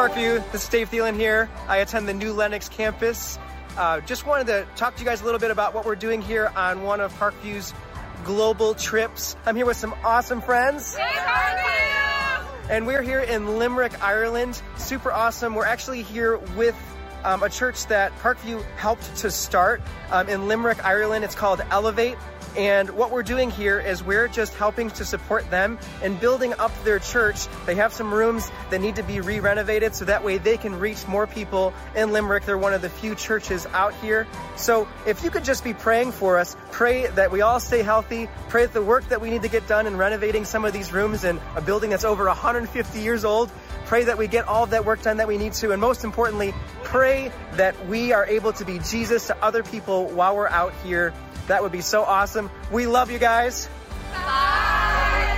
Parkview. This is Dave Thielen here. I attend the new Lenox campus. Uh, just wanted to talk to you guys a little bit about what we're doing here on one of Parkview's global trips. I'm here with some awesome friends. Hey, Parkview! And we're here in Limerick, Ireland. Super awesome. We're actually here with um, a church that Parkview helped to start um, in Limerick, Ireland. It's called Elevate. And what we're doing here is we're just helping to support them and building up their church. They have some rooms that need to be re-renovated so that way they can reach more people in Limerick. They're one of the few churches out here. So if you could just be praying for us, pray that we all stay healthy, pray that the work that we need to get done in renovating some of these rooms in a building that's over 150 years old, pray that we get all of that work done that we need to. And most importantly, pray that we are able to be Jesus to other people while we're out here that would be so awesome. We love you guys. Bye.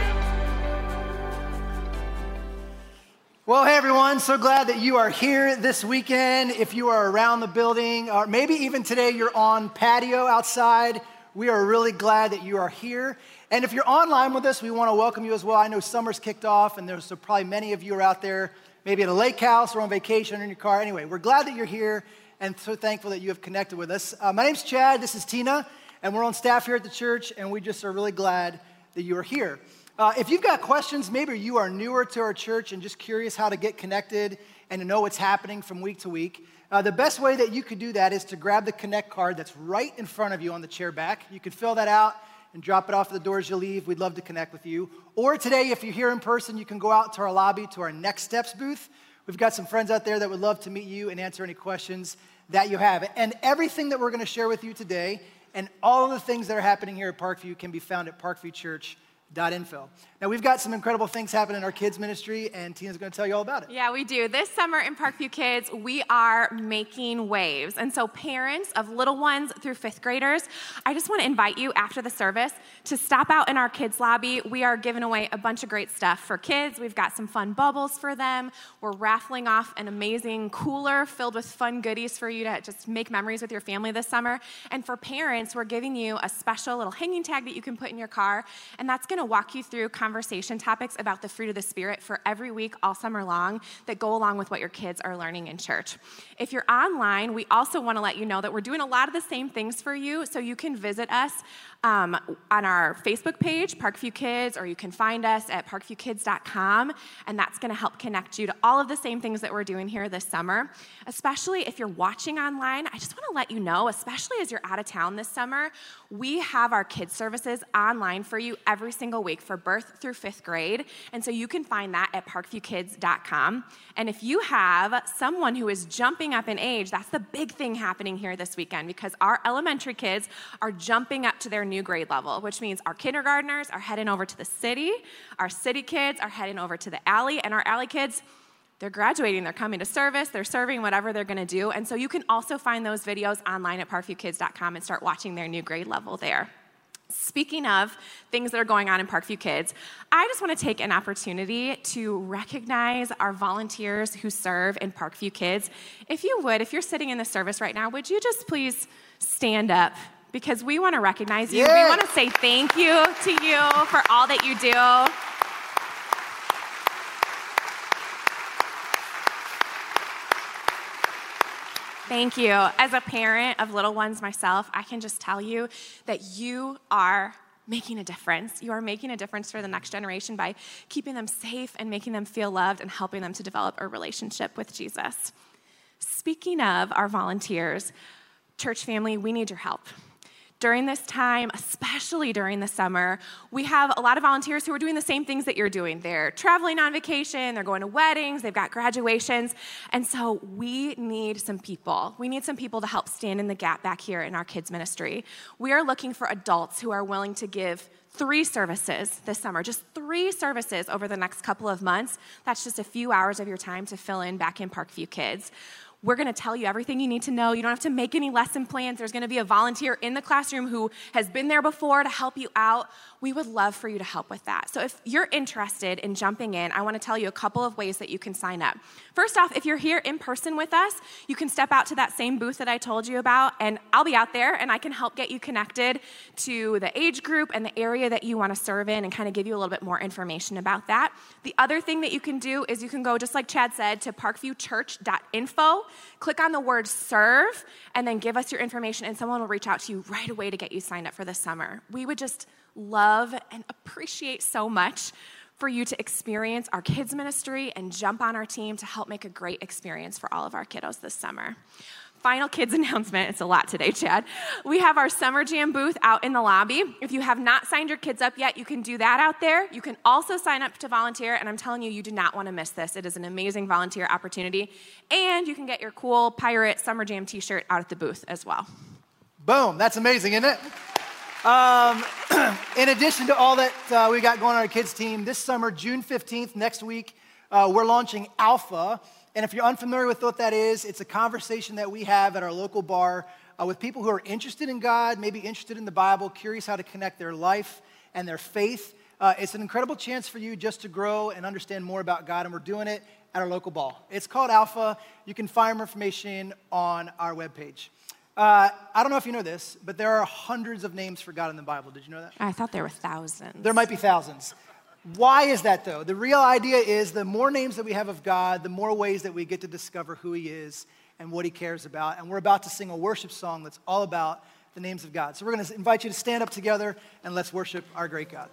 Well, hey everyone, so glad that you are here this weekend. If you are around the building, or maybe even today you're on patio outside, we are really glad that you are here. And if you're online with us, we want to welcome you as well. I know summer's kicked off, and there's probably many of you are out there, maybe at a lake house or on vacation or in your car. Anyway, we're glad that you're here and so thankful that you have connected with us. Uh, my name's Chad, this is Tina and we're on staff here at the church, and we just are really glad that you are here. Uh, if you've got questions, maybe you are newer to our church and just curious how to get connected and to know what's happening from week to week, uh, the best way that you could do that is to grab the Connect card that's right in front of you on the chair back. You can fill that out and drop it off at the door as you leave. We'd love to connect with you. Or today, if you're here in person, you can go out to our lobby to our Next Steps booth. We've got some friends out there that would love to meet you and answer any questions that you have. And everything that we're going to share with you today and all of the things that are happening here at Parkview can be found at parkviewchurch.com Info. Now, we've got some incredible things happening in our kids' ministry, and Tina's going to tell you all about it. Yeah, we do. This summer in Parkview Kids, we are making waves. And so, parents of little ones through fifth graders, I just want to invite you after the service to stop out in our kids' lobby. We are giving away a bunch of great stuff for kids. We've got some fun bubbles for them. We're raffling off an amazing cooler filled with fun goodies for you to just make memories with your family this summer. And for parents, we're giving you a special little hanging tag that you can put in your car, and that's going to walk you through conversation topics about the fruit of the Spirit for every week all summer long that go along with what your kids are learning in church. If you're online, we also want to let you know that we're doing a lot of the same things for you, so you can visit us um, on our Facebook page, Parkview Kids, or you can find us at parkviewkids.com, and that's going to help connect you to all of the same things that we're doing here this summer. Especially if you're watching online, I just want to let you know, especially as you're out of town this summer, we have our kids services online for you every single week for birth through fifth grade, and so you can find that at parkviewkids.com. And if you have someone who is jumping up in age, that's the big thing happening here this weekend because our elementary kids are jumping up to their new grade level, which means our kindergartners are heading over to the city, our city kids are heading over to the alley, and our alley kids, they're graduating, they're coming to service, they're serving whatever they're gonna do. And so you can also find those videos online at parkviewkids.com and start watching their new grade level there. Speaking of things that are going on in Parkview Kids, I just want to take an opportunity to recognize our volunteers who serve in Parkview Kids. If you would, if you're sitting in the service right now, would you just please stand up because we want to recognize you. Yeah. We want to say thank you to you for all that you do. Thank you. As a parent of little ones myself, I can just tell you that you are making a difference. You are making a difference for the next generation by keeping them safe and making them feel loved and helping them to develop a relationship with Jesus. Speaking of our volunteers, church family, we need your help during this time, especially during the summer, we have a lot of volunteers who are doing the same things that you're doing. They're traveling on vacation, they're going to weddings, they've got graduations. And so we need some people. We need some people to help stand in the gap back here in our kids' ministry. We are looking for adults who are willing to give three services this summer, just three services over the next couple of months. That's just a few hours of your time to fill in back in Parkview Kids. We're going to tell you everything you need to know. You don't have to make any lesson plans. There's going to be a volunteer in the classroom who has been there before to help you out. We would love for you to help with that. So, if you're interested in jumping in, I want to tell you a couple of ways that you can sign up. First off, if you're here in person with us, you can step out to that same booth that I told you about, and I'll be out there and I can help get you connected to the age group and the area that you want to serve in and kind of give you a little bit more information about that. The other thing that you can do is you can go, just like Chad said, to parkviewchurch.info, click on the word serve, and then give us your information, and someone will reach out to you right away to get you signed up for the summer. We would just love and appreciate so much for you to experience our kids' ministry and jump on our team to help make a great experience for all of our kiddos this summer. Final kids announcement. It's a lot today, Chad. We have our Summer Jam booth out in the lobby. If you have not signed your kids up yet, you can do that out there. You can also sign up to volunteer, and I'm telling you, you do not want to miss this. It is an amazing volunteer opportunity. And you can get your cool Pirate Summer Jam t shirt out at the booth as well. Boom, that's amazing, isn't it? Um, in addition to all that uh, we got going on our kids' team, this summer, June 15th, next week, uh, we're launching Alpha. And if you're unfamiliar with what that is, it's a conversation that we have at our local bar uh, with people who are interested in God, maybe interested in the Bible, curious how to connect their life and their faith. Uh, it's an incredible chance for you just to grow and understand more about God, and we're doing it at our local ball. It's called Alpha. You can find more information on our webpage. Uh, I don't know if you know this, but there are hundreds of names for God in the Bible. Did you know that? I thought there were thousands. There might be thousands. Why is that though? The real idea is the more names that we have of God, the more ways that we get to discover who He is and what He cares about. And we're about to sing a worship song that's all about the names of God. So we're going to invite you to stand up together and let's worship our great God.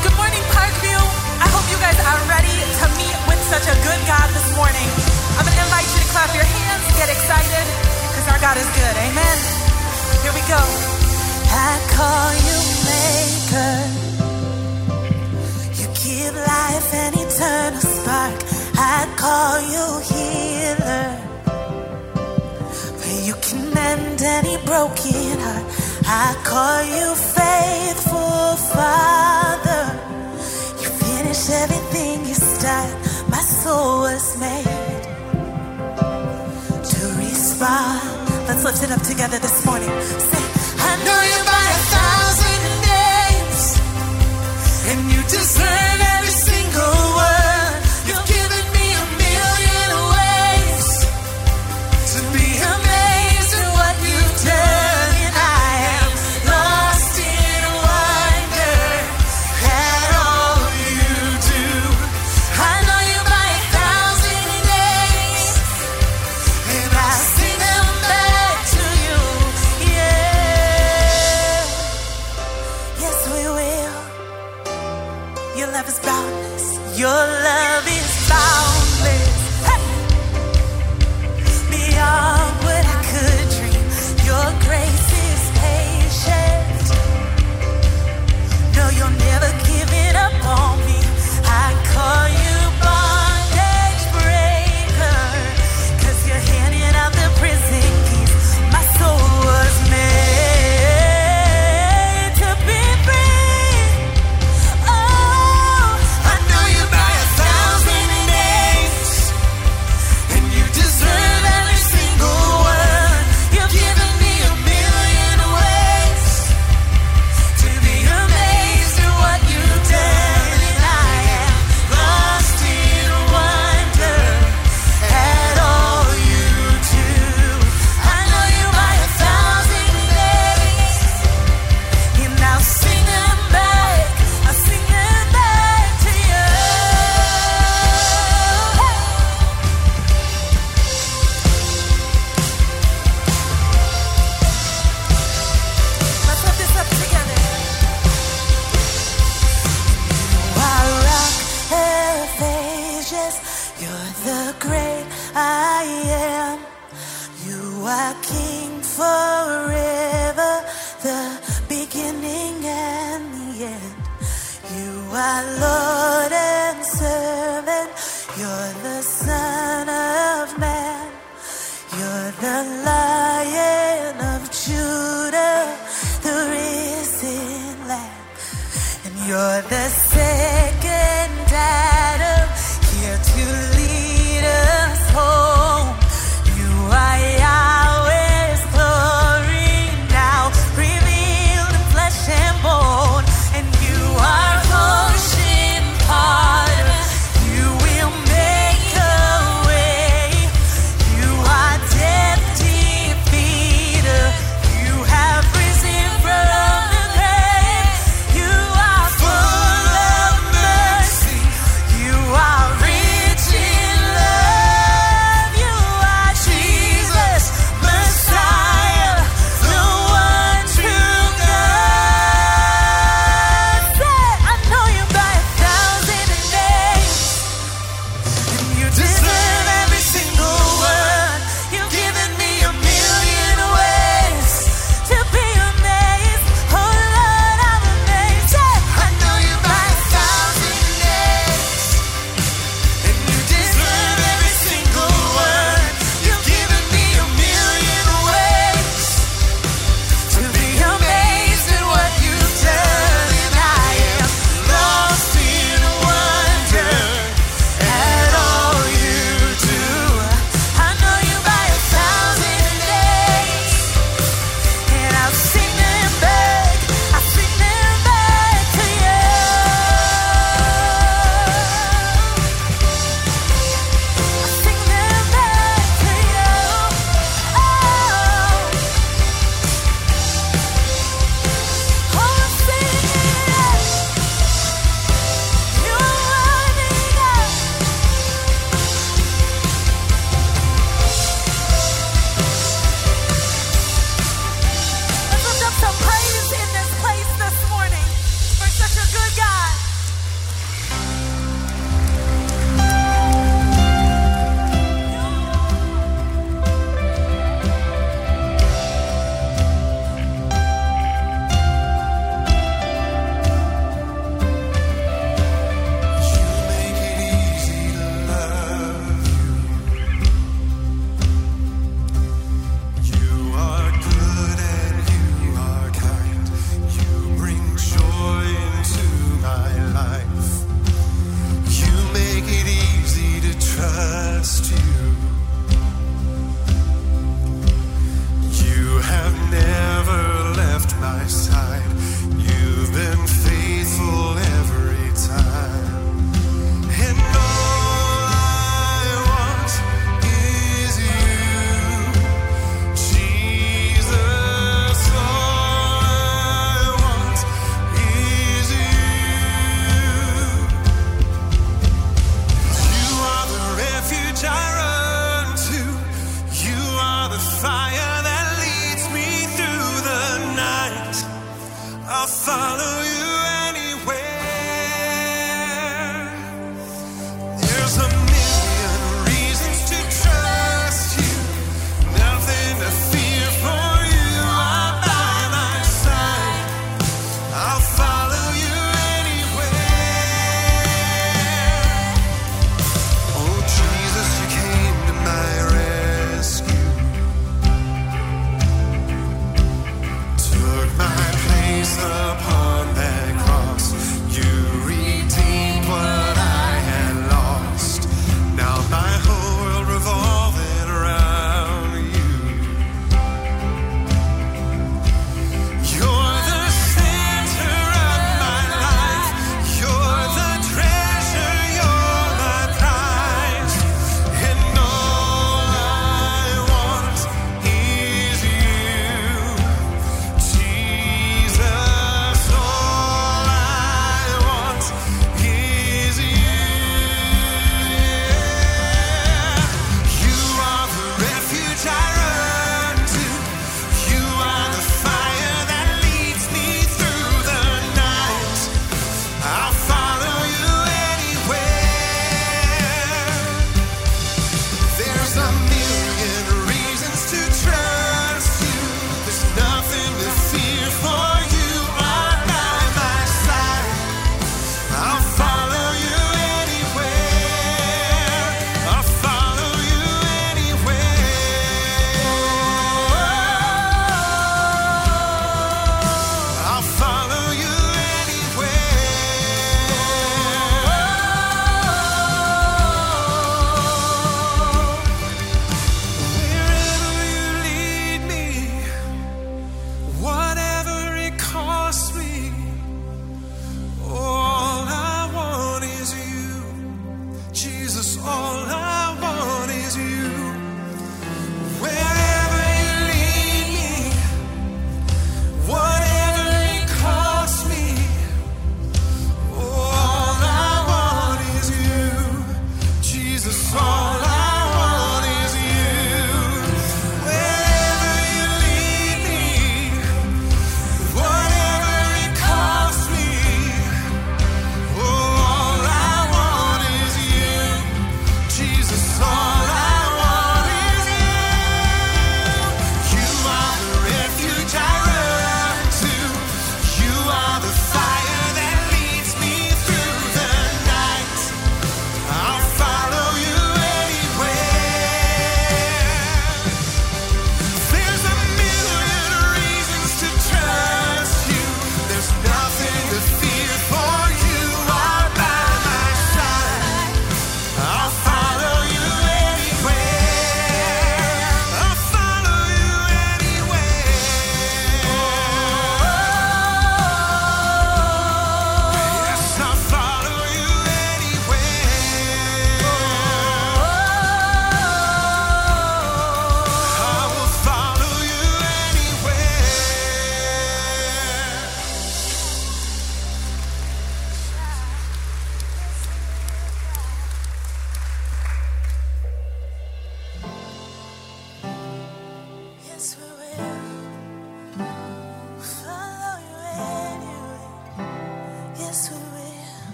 Good morning, Parkview. I hope you guys are ready to meet with such a good God this morning. I'm going to invite you to clap your hands, get excited, because our God is good. Amen. Here we go. I call you maker. You give life an eternal spark. I call you healer. Where you can mend any broken heart. I call you faithful Father. You finish everything you start. My soul was made to respond. Let's lift it up together this morning. Say, I know you by a thousand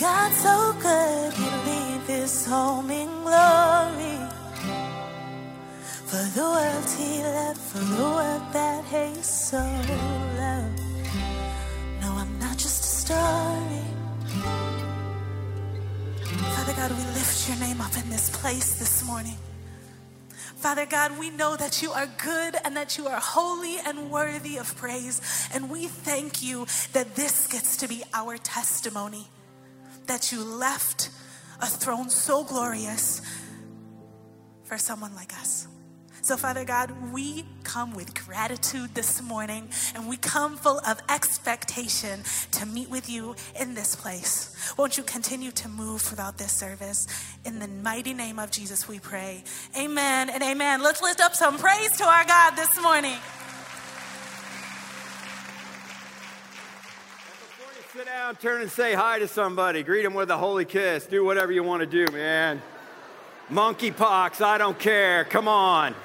God so good he leave his home in glory. For the world he left, for the world that he so loved. No, I'm not just a story. Father God, we lift your name up in this place this morning. Father God, we know that you are good and that you are holy and worthy of praise. And we thank you that this gets to be our testimony that you left a throne so glorious for someone like us. So, Father God, we come with gratitude this morning and we come full of expectation to meet with you in this place. Won't you continue to move throughout this service? In the mighty name of Jesus, we pray. Amen and amen. Let's lift up some praise to our God this morning. Sit down, turn and say hi to somebody. Greet them with a holy kiss. Do whatever you want to do, man. Monkeypox, I don't care. Come on.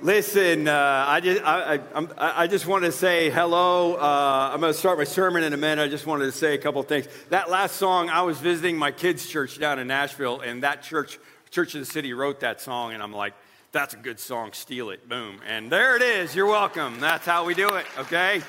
Listen, uh, I just I, I, I'm, just want to say hello. Uh, I'm going to start my sermon in a minute. I just wanted to say a couple things. That last song, I was visiting my kids' church down in Nashville, and that church, Church of the City, wrote that song, and I'm like, that's a good song. Steal it, boom, and there it is. You're welcome. That's how we do it. Okay.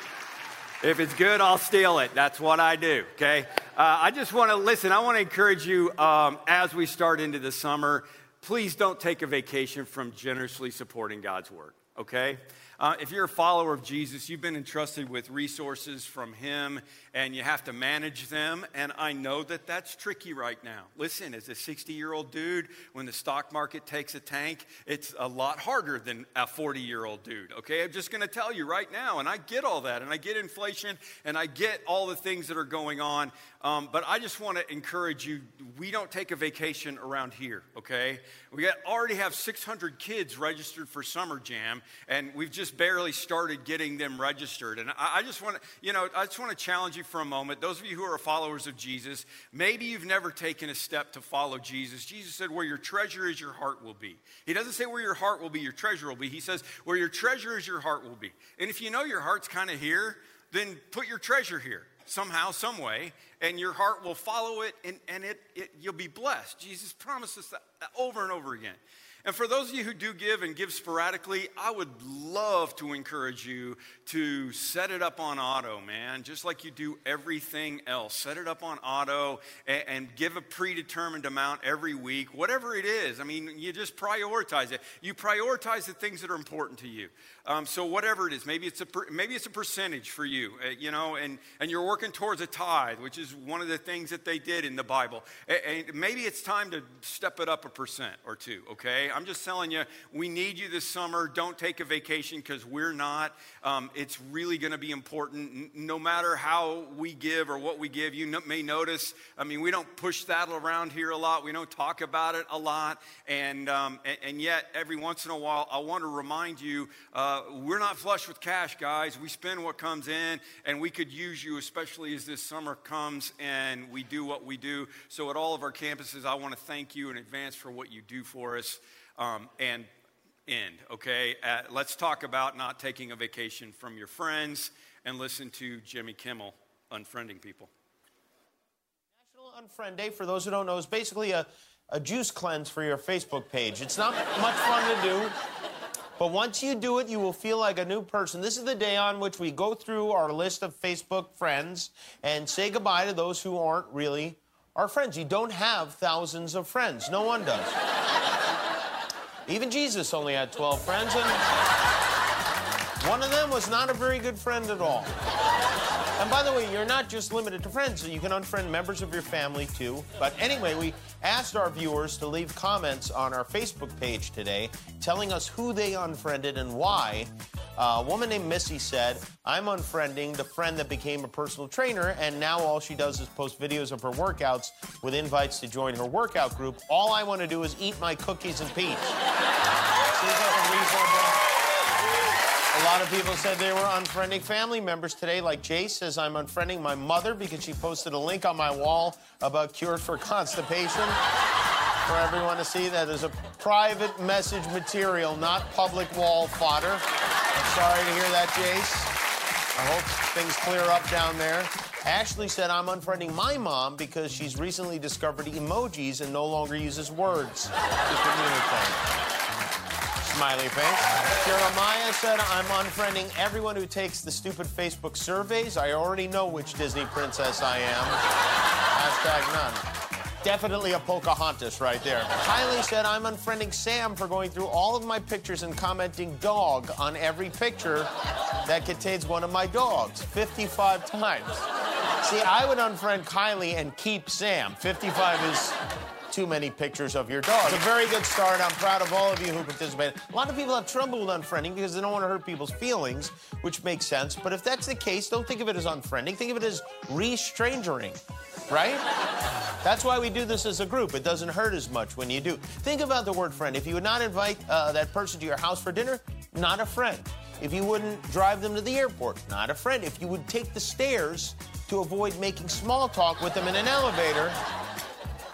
If it's good, I'll steal it. That's what I do, okay? Uh, I just want to listen. I want to encourage you um, as we start into the summer. Please don't take a vacation from generously supporting God's work. Okay. Uh, if you're a follower of Jesus, you've been entrusted with resources from Him and you have to manage them. And I know that that's tricky right now. Listen, as a 60 year old dude, when the stock market takes a tank, it's a lot harder than a 40 year old dude. Okay, I'm just to tell you right now. And I get all that, and I get inflation, and I get all the things that are going on. Um, but I just want to encourage you we don't take a vacation around here, okay? We got, already have 600 kids registered for Summer Jam, and we've just barely started getting them registered. And I, I just want to, you know, I just want to challenge you for a moment. Those of you who are followers of Jesus, maybe you've never taken a step to follow Jesus. Jesus said, Where your treasure is, your heart will be. He doesn't say where your heart will be, your treasure will be. He says, Where your treasure is, your heart will be. And if you know your heart's kind of here, then put your treasure here somehow, some way, and your heart will follow it and, and it, it, you'll be blessed. Jesus promises that over and over again. And for those of you who do give and give sporadically, I would love to encourage you to set it up on auto, man, just like you do everything else. Set it up on auto and, and, give a predetermined amount every week, whatever it is. I mean, you just prioritize it. You prioritize the things that are important to you. Um, so whatever it is, maybe it's a per, maybe it's a percentage for you, uh, you know, and and you're working towards a tithe, which is one of the things that they did in the Bible. And, and maybe it's time to step it up a percent or two. Okay, I'm just telling you, we need you this summer. Don't take a vacation because we're not. Um, it's really going to be important, no matter how we give or what we give. You may notice. I mean, we don't push that around here a lot. We don't talk about it a lot, and um, and, and, yet every once in a while, I want to remind you. Uh, uh, we're not flush with cash, guys. We spend what comes in, and we could use you, especially as this summer comes and we do what we do. So, at all of our campuses, I want to thank you in advance for what you do for us. Um, and end, okay? Uh, let's talk about not taking a vacation from your friends and listen to Jimmy Kimmel unfriending people. National Unfriend Day, for those who don't know, is basically a, a juice cleanse for your Facebook page. It's not much fun to do. But once you do it, you will feel like a new person. This is the day on which we go through our list of Facebook friends and say goodbye to those who aren't really our friends. You don't have thousands of friends. No one does. Even Jesus only had 12 friends, and one of them was not a very good friend at all. And by the way, you're not just limited to friends. You can unfriend members of your family too. But anyway, we asked our viewers to leave comments on our Facebook page today telling us who they unfriended and why. Uh, a woman named Missy said, I'm unfriending the friend that became a personal trainer, and now all she does is post videos of her workouts with invites to join her workout group. All I want to do is eat my cookies and peach. A reasonable. A lot of people said they were unfriending family members today, like Jace says, I'm unfriending my mother because she posted a link on my wall about cure for constipation for everyone to see. That is a private message material, not public wall fodder. Sorry to hear that, Jace. I hope things clear up down there. Ashley said, I'm unfriending my mom because she's recently discovered emojis and no longer uses words to communicate. Smiley face. Jeremiah said, I'm unfriending everyone who takes the stupid Facebook surveys. I already know which Disney princess I am. Hashtag none. Definitely a Pocahontas right there. Kylie said, I'm unfriending Sam for going through all of my pictures and commenting dog on every picture that contains one of my dogs 55 times. See, I would unfriend Kylie and keep Sam. 55 is too many pictures of your dog. It's a very good start. I'm proud of all of you who participated. A lot of people have trouble with unfriending because they don't want to hurt people's feelings, which makes sense. But if that's the case, don't think of it as unfriending. Think of it as re-strangering, right? That's why we do this as a group. It doesn't hurt as much when you do. Think about the word friend. If you would not invite uh, that person to your house for dinner, not a friend. If you wouldn't drive them to the airport, not a friend. If you would take the stairs to avoid making small talk with them in an elevator,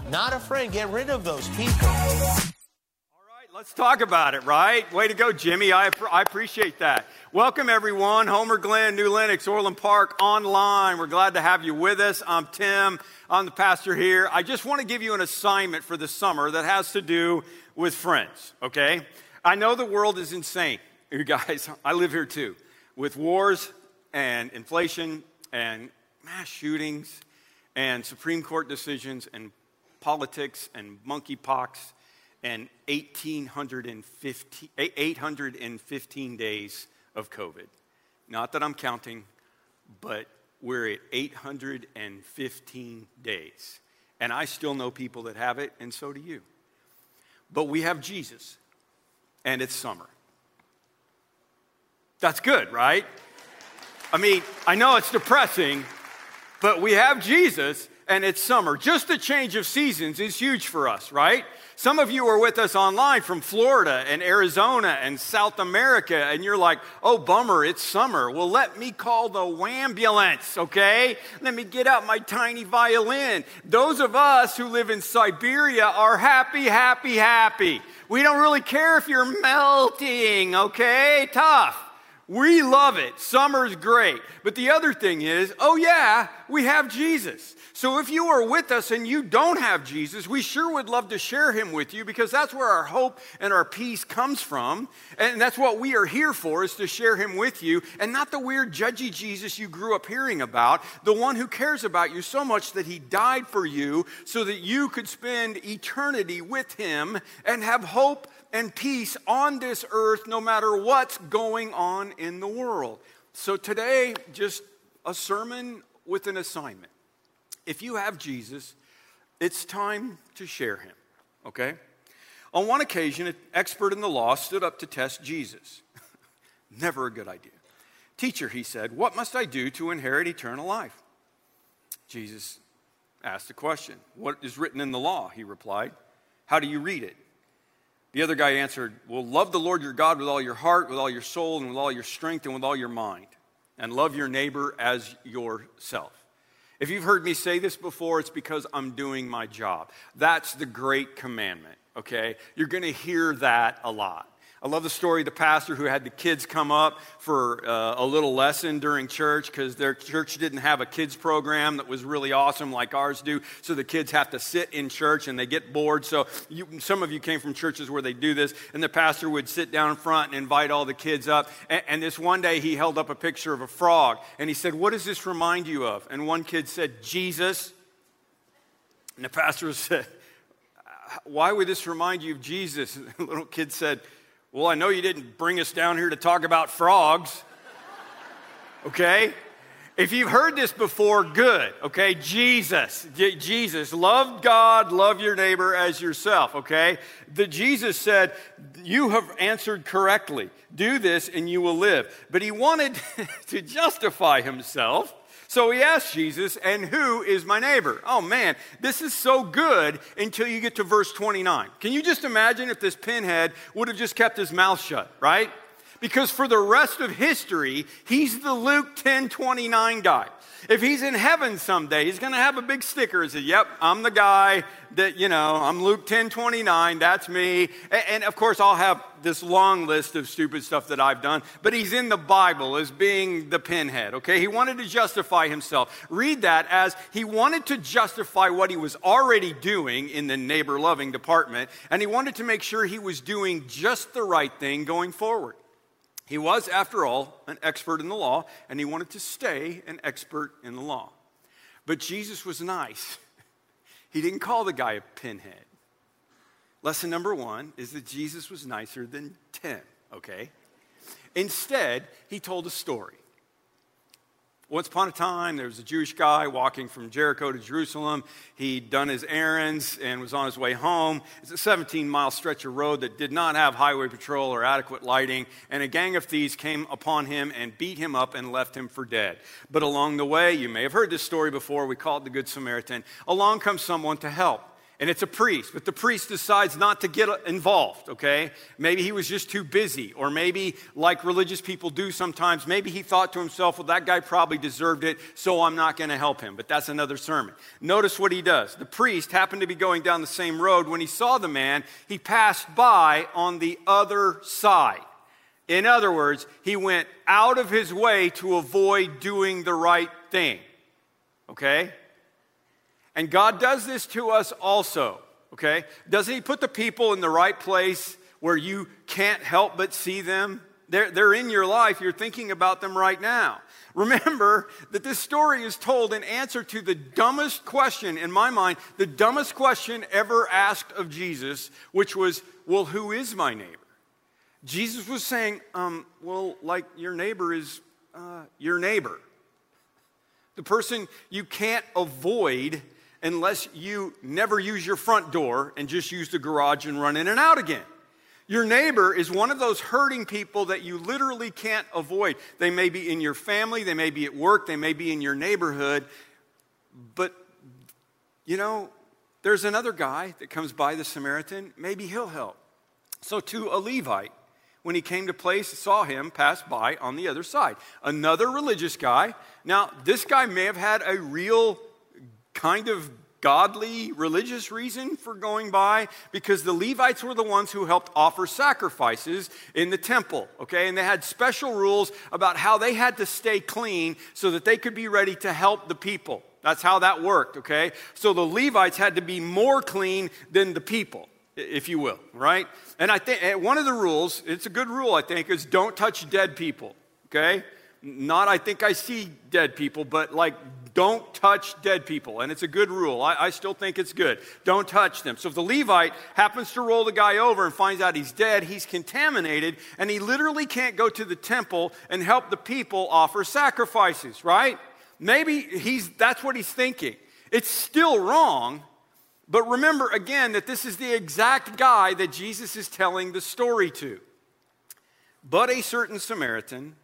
not a friend. Get rid of those people. All right, let's talk about it, right? Way to go, Jimmy. I, I appreciate that. Welcome, everyone. Homer Glen, New Lenox, Orland Park, online. We're glad to have you with us. I'm Tim. I'm the pastor here. I just want to give you an assignment for the summer that has to do with friends, okay? I know the world is insane, you guys. I live here too, with wars and inflation and mass shootings and Supreme Court decisions and politics and monkeypox and 1850, 815 days of COVID. Not that I'm counting, but we're at 815 days. And I still know people that have it, and so do you. But we have Jesus, and it's summer. That's good, right? I mean, I know it's depressing, but we have Jesus, and it's summer. Just a change of seasons is huge for us, right? Some of you are with us online from Florida and Arizona and South America, and you're like, oh, bummer, it's summer. Well, let me call the wambulance, okay? Let me get out my tiny violin. Those of us who live in Siberia are happy, happy, happy. We don't really care if you're melting, okay? Tough. We love it. Summer's great. But the other thing is, oh, yeah, we have Jesus. So if you are with us and you don't have Jesus, we sure would love to share him with you because that's where our hope and our peace comes from. And that's what we are here for, is to share him with you. And not the weird, judgy Jesus you grew up hearing about, the one who cares about you so much that he died for you so that you could spend eternity with him and have hope and peace on this earth no matter what's going on in the world. So today, just a sermon with an assignment. If you have Jesus, it's time to share him, okay? On one occasion, an expert in the law stood up to test Jesus. Never a good idea. Teacher, he said, what must I do to inherit eternal life? Jesus asked a question. What is written in the law? He replied. How do you read it? The other guy answered, Well, love the Lord your God with all your heart, with all your soul, and with all your strength, and with all your mind. And love your neighbor as yourself. If you've heard me say this before, it's because I'm doing my job. That's the great commandment, okay? You're to hear that a lot. I love the story of the pastor who had the kids come up for uh, a little lesson during church because their church didn't have a kids program that was really awesome like ours do. So the kids have to sit in church and they get bored. So you, some of you came from churches where they do this, and the pastor would sit down in front and invite all the kids up. And, and this one day he held up a picture of a frog and he said, What does this remind you of? And one kid said, Jesus. And the pastor said, Why would this remind you of Jesus? And the little kid said, well, I know you didn't bring us down here to talk about frogs. Okay? If you've heard this before, good. Okay? Jesus. Jesus. Love God, love your neighbor as yourself. Okay? The Jesus said, You have answered correctly. Do this and you will live. But he wanted to justify himself. So he asked Jesus, and who is my neighbor? Oh man, this is so good until you get to verse 29. Can you just imagine if this pinhead would have just kept his mouth shut, right? Because for the rest of history, he's the Luke 10 29 guy. If he's in heaven someday, he's going to have a big sticker and say, Yep, I'm the guy that, you know, I'm Luke 10 29, that's me. And, and, of course, I'll have this long list of stupid stuff that I've done, but he's in the Bible as being the pinhead, okay? He wanted to justify himself. Read that as he wanted to justify what he was already doing in the neighbor loving department, and he wanted to make sure he was doing just the right thing going forward. He was, after all, an expert in the law, and he wanted to stay an expert in the law. But Jesus was nice. He didn't call the guy a pinhead. Lesson number one is that Jesus was nicer than 10, okay? Instead, he told a story. Once upon a time, there was a Jewish guy walking from Jericho to Jerusalem. He'd done his errands and was on his way home. It's a 17 mile stretch of road that did not have highway patrol or adequate lighting, and a gang of thieves came upon him and beat him up and left him for dead. But along the way, you may have heard this story before, we call it the Good Samaritan. Along comes someone to help and it's a priest, but the priest decides not to get involved, okay? Maybe he was just too busy, or maybe, like religious people do sometimes, maybe he thought to himself, well, that guy probably deserved it, so I'm not gonna help him. But that's another sermon. Notice what he does. The priest happened to be going down the same road. When he saw the man, he passed by on the other side. In other words, he went out of his way to avoid doing the right thing, okay? And God does this to us also, okay? Doesn't He put the people in the right place where you can't help but see them? They're, they're in your life. You're thinking about them right now. Remember that this story is told in answer to the dumbest question, in my mind, the dumbest question ever asked of Jesus, which was, Well, who is my neighbor? Jesus was saying, um, Well, like your neighbor is uh, your neighbor. The person you can't avoid unless you never use your front door and just use the garage and run in and out again. Your neighbor is one of those hurting people that you literally can't avoid. They may be in your family, they may be at work, they may be in your neighborhood, but you know, there's another guy that comes by the Samaritan, maybe he'll help. So, to a Levite, when he came to place, saw him pass by on the other side. Another religious guy. Now, this guy may have had a real kind of godly religious reason for going by because the Levites were the ones who helped offer sacrifices in the temple, okay? And they had special rules about how they had to stay clean so that they could be ready to help the people. That's how that worked, okay? So the Levites had to be more clean than the people, if you will, right? And I think eh, one of the rules, it's a good rule, I think, is don't touch dead people, okay? Not, I think I see dead people, but like, don't touch dead people. And it's a good rule. I, I, still think it's good. Don't touch them. So if the Levite happens to roll the guy over and finds out he's dead, he's contaminated, and he literally can't go to the temple and help the people offer sacrifices, right? Maybe he's, that's what he's thinking. It's still wrong, but remember again that this is the exact guy that Jesus is telling the story to. But a certain Samaritan,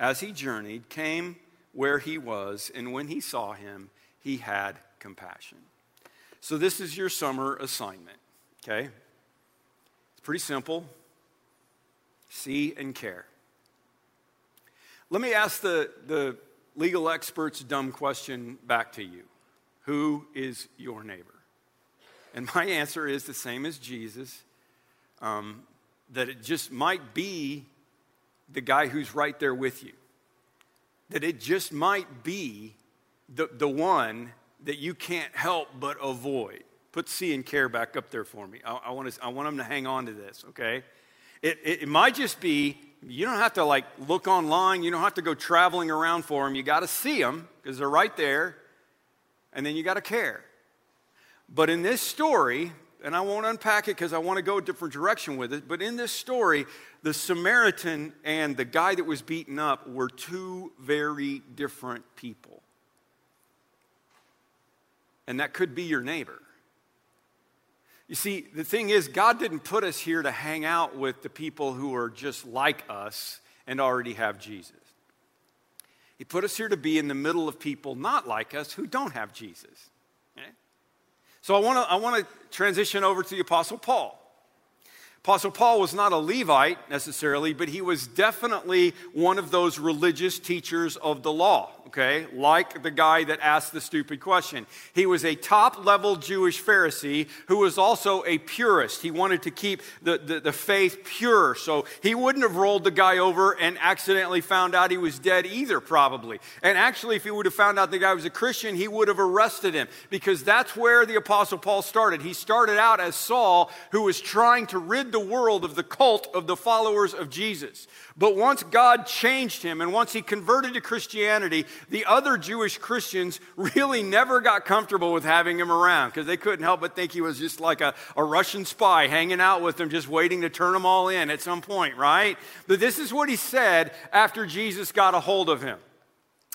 as he journeyed, came where he was, and when he saw him, he had compassion. So, this is your summer assignment, okay? It's pretty simple see and care. Let me ask the, the legal expert's dumb question back to you Who is your neighbor? And my answer is the same as Jesus um, that it just might be the guy who's right there with you that it just might be the, the one that you can't help but avoid. Put see and care back up there for me. I, I, want, to, I want them to hang on to this, okay? It, it, it might just be, you don't have to like look online, you don't have to go traveling around for them. You got to see them because they're right there, and then you got to care. But in this story, and I won't unpack it because I want to go a different direction with it. But in this story, the Samaritan and the guy that was beaten up were two very different people. And that could be your neighbor. You see, the thing is, God didn't put us here to hang out with the people who are just like us and already have Jesus. He put us here to be in the middle of people not like us who don't have Jesus. So I want to I want to transition over to the Apostle Paul. Apostle Paul was not a Levite necessarily, but he was definitely one of those religious teachers of the law okay, like the guy that asked the stupid question. He was a top level Jewish Pharisee who was also a purist. He wanted to keep the, the, the, faith pure, so he wouldn't have rolled the guy over and accidentally found out he was dead either, probably. And actually, if he would have found out the guy was a Christian, he would have arrested him because that's where the Apostle Paul started. He started out as Saul, who was trying to rid the world of the cult of the followers of Jesus. But once God changed him and once he converted to Christianity, the other Jewish Christians really never got comfortable with having him around because they couldn't help but think he was just like a, a Russian spy hanging out with them, just waiting to turn them all in at some point, right? But this is what he said after Jesus got a hold of him.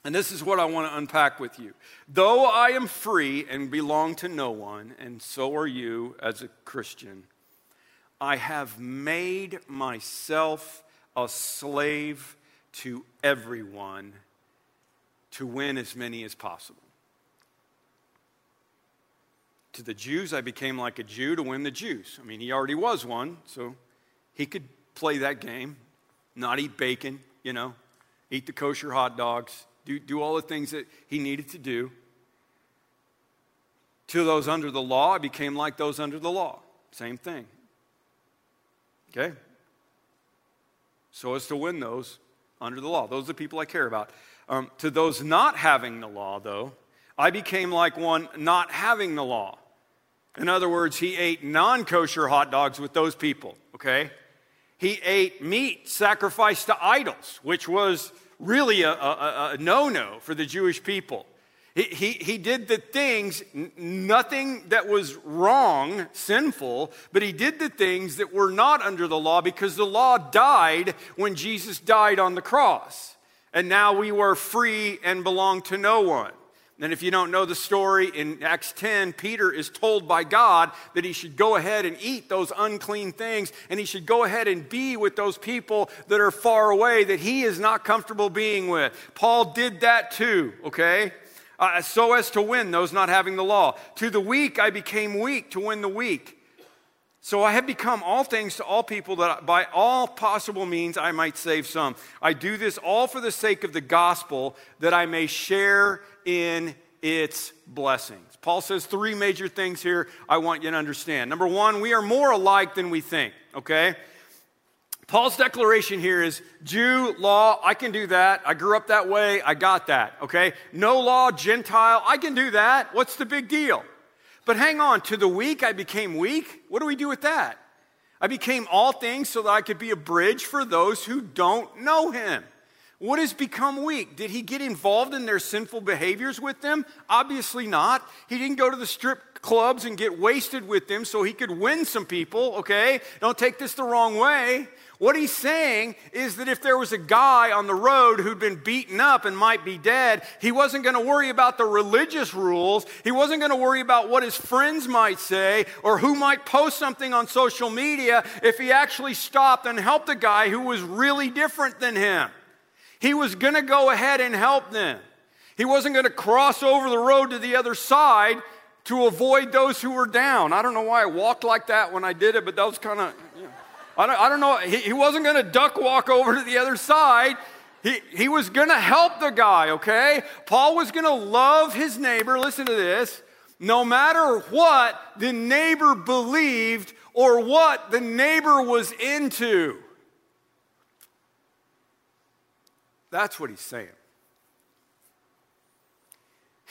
And this is what I want to unpack with you. Though I am free and belong to no one, and so are you as a Christian, I have made myself a slave to everyone to win as many as possible. To the Jews, I became like a Jew to win the Jews. I mean, he already was one, so he could play that game, not eat bacon, you know, eat the kosher hot dogs, do, do all the things that he needed to do. To those under the law, I became like those under the law. Same thing. Okay? so as to win those under the law. Those are the people I care about. Um, to those not having the law, though, I became like one not having the law. In other words, he ate non kosher hot dogs with those people, okay? He ate meat sacrificed to idols, which was really a, a, a no no for the Jewish people. He, he, he did the things, nothing that was wrong, sinful, but he did the things that were not under the law because the law died when Jesus died on the cross. And now we were free and belong to no one. And if you don't know the story, in Acts 10, Peter is told by God that he should go ahead and eat those unclean things and he should go ahead and be with those people that are far away that he is not comfortable being with. Paul did that too, okay? Uh, so as to win those not having the law. To the weak I became weak to win the weak. So I have become all things to all people that by all possible means I might save some. I do this all for the sake of the gospel that I may share in its blessings. Paul says three major things here I want you to understand. Number one, we are more alike than we think, okay? Paul's declaration here is Jew, law, I can do that. I grew up that way, I got that, okay? No law, Gentile, I can do that. What's the big deal? But hang on, to the weak I became weak. What do we do with that? I became all things so that I could be a bridge for those who don't know him. What has become weak? Did he get involved in their sinful behaviors with them? Obviously not. He didn't go to the strip clubs and get wasted with them so he could win some people, okay? Don't take this the wrong way. What he's saying is that if there was a guy on the road who'd been beaten up and might be dead, he wasn't going to worry about the religious rules. He wasn't going to worry about what his friends might say or who might post something on social media if he actually stopped and helped the guy who was really different than him. He was going to go ahead and help them. He wasn't going to cross over the road to the other side to avoid those who were down. I don't know why I walked like that when I did it, but that was kind of, you know, I, don't, I don't know. He, he wasn't going to duck walk over to the other side. He, he was going to help the guy, okay? Paul was going to love his neighbor. Listen to this. No matter what the neighbor believed or what the neighbor was into. That's what he's saying.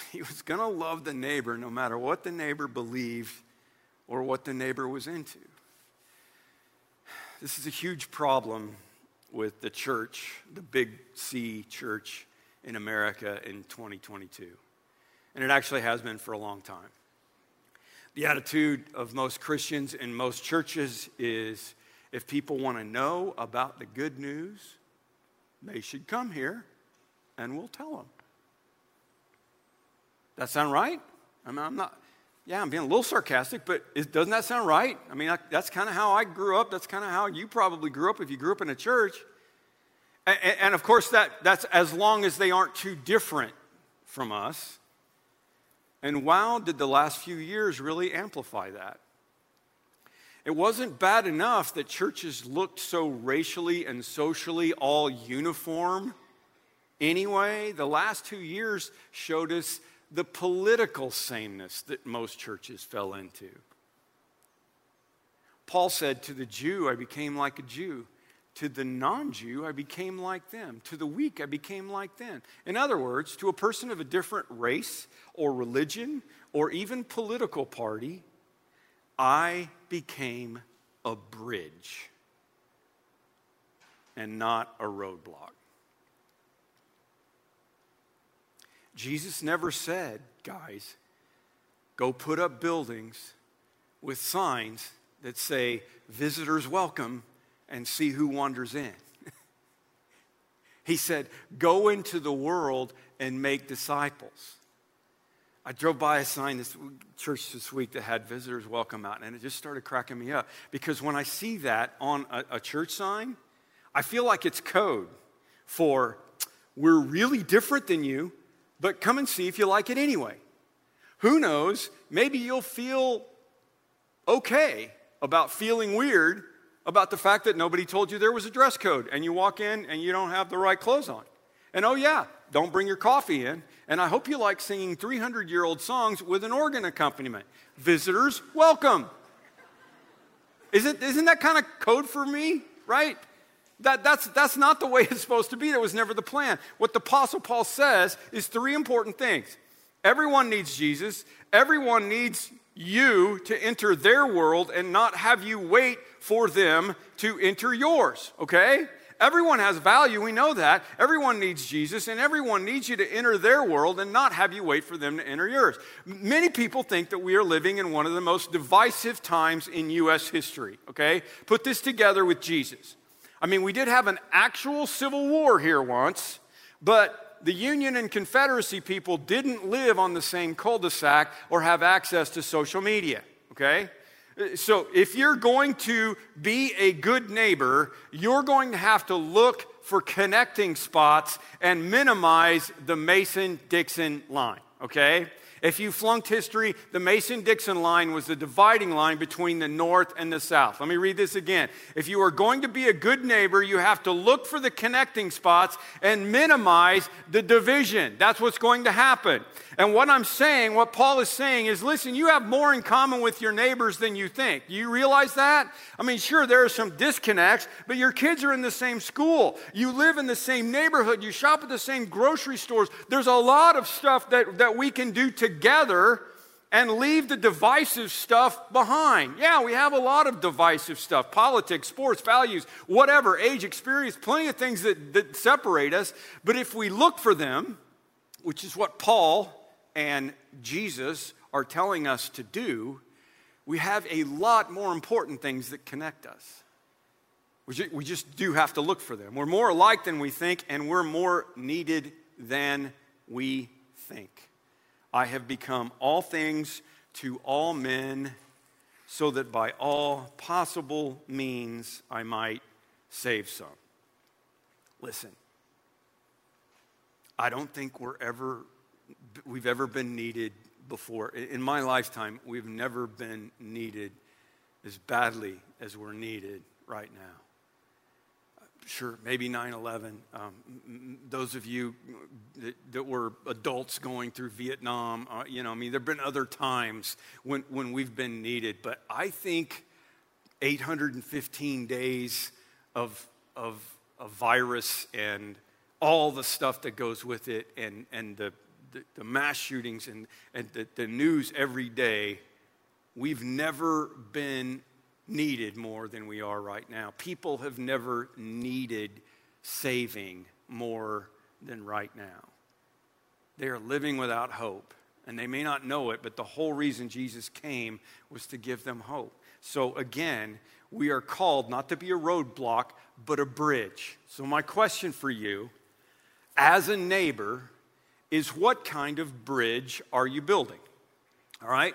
He was going to love the neighbor no matter what the neighbor believed or what the neighbor was into. This is a huge problem with the church, the big C church in America in 2022. And it actually has been for a long time. The attitude of most Christians in most churches is if people want to know about the good news, they should come here and we'll tell them. That sound right? I mean, I'm not, yeah, I'm being a little sarcastic, but is, doesn't that sound right? I mean, I, that's kind of how I grew up. That's kind of how you probably grew up if you grew up in a church. And, and of course, that, that's as long as they aren't too different from us. And wow, did the last few years really amplify that? It wasn't bad enough that churches looked so racially and socially all uniform. Anyway, the last two years showed us the political sameness that most churches fell into. Paul said, To the Jew, I became like a Jew. To the non Jew, I became like them. To the weak, I became like them. In other words, to a person of a different race or religion or even political party, I became a bridge and not a roadblock. Jesus never said, guys, go put up buildings with signs that say, visitors welcome, and see who wanders in. he said, go into the world and make disciples. I drove by a sign this church this week that had visitors welcome out, and it just started cracking me up because when I see that on a, a church sign, I feel like it's code for we're really different than you, but come and see if you like it anyway. Who knows? Maybe you'll feel okay about feeling weird about the fact that nobody told you there was a dress code and you walk in and you don't have the right clothes on. And oh, yeah, don't bring your coffee in. And I hope you like singing 300 year old songs with an organ accompaniment. Visitors, welcome. Isn't, isn't that kind of code for me, right? That, that's, that's not the way it's supposed to be. That was never the plan. What the Apostle Paul says is three important things everyone needs Jesus, everyone needs you to enter their world and not have you wait for them to enter yours, okay? Everyone has value, we know that. Everyone needs Jesus, and everyone needs you to enter their world and not have you wait for them to enter yours. Many people think that we are living in one of the most divisive times in U.S. history, okay? Put this together with Jesus. I mean, we did have an actual civil war here once, but the Union and Confederacy people didn't live on the same cul de sac or have access to social media, okay? So, if you're going to be a good neighbor, you're going to have to look for connecting spots and minimize the Mason Dixon line, okay? If you flunked history, the Mason Dixon line was the dividing line between the North and the South. Let me read this again. If you are going to be a good neighbor, you have to look for the connecting spots and minimize the division. That's what's going to happen. And what I'm saying, what Paul is saying is listen, you have more in common with your neighbors than you think. Do you realize that? I mean, sure, there are some disconnects, but your kids are in the same school. You live in the same neighborhood. You shop at the same grocery stores. There's a lot of stuff that, that we can do together and leave the divisive stuff behind. Yeah, we have a lot of divisive stuff politics, sports, values, whatever, age, experience, plenty of things that, that separate us. But if we look for them, which is what Paul and Jesus are telling us to do, we have a lot more important things that connect us. We just do have to look for them. We're more alike than we think, and we're more needed than we think. I have become all things to all men, so that by all possible means I might save some. Listen, I don't think we're ever we've ever been needed before. In my lifetime, we've never been needed as badly as we're needed right now. Sure, maybe 9 11. Um, those of you that, that, were adults going through Vietnam, uh, you know, I mean, there have been other times when, when we've been needed, but I think 815 days of, of a virus and all the stuff that goes with it and, and the the, the mass shootings and, and the, the news every day, we've never been needed more than we are right now. People have never needed saving more than right now. They are living without hope. And they may not know it, but the whole reason Jesus came was to give them hope. So again, we are called not to be a roadblock, but a bridge. So, my question for you as a neighbor, is what kind of bridge are you building? All right?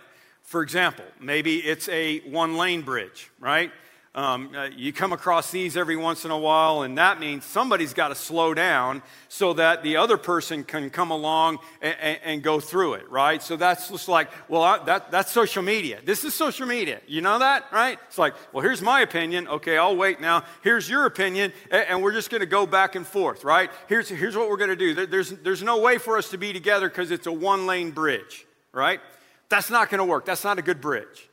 For example, maybe it's a one lane bridge, right? Um, uh, you come across these every once in a while, and that means somebody's got to slow down so that the other person can come along and, and, and go through it, right? So that's just like, well, I, that, that's social media. This is social media. You know that, right? It's like, well, here's my opinion. Okay, I'll wait now. Here's your opinion, and, and we're just going to go back and forth, right? Here's, here's what we're going to do. There, there's, there's no way for us to be together because it's a one lane bridge, right? That's not going to work. That's not a good bridge.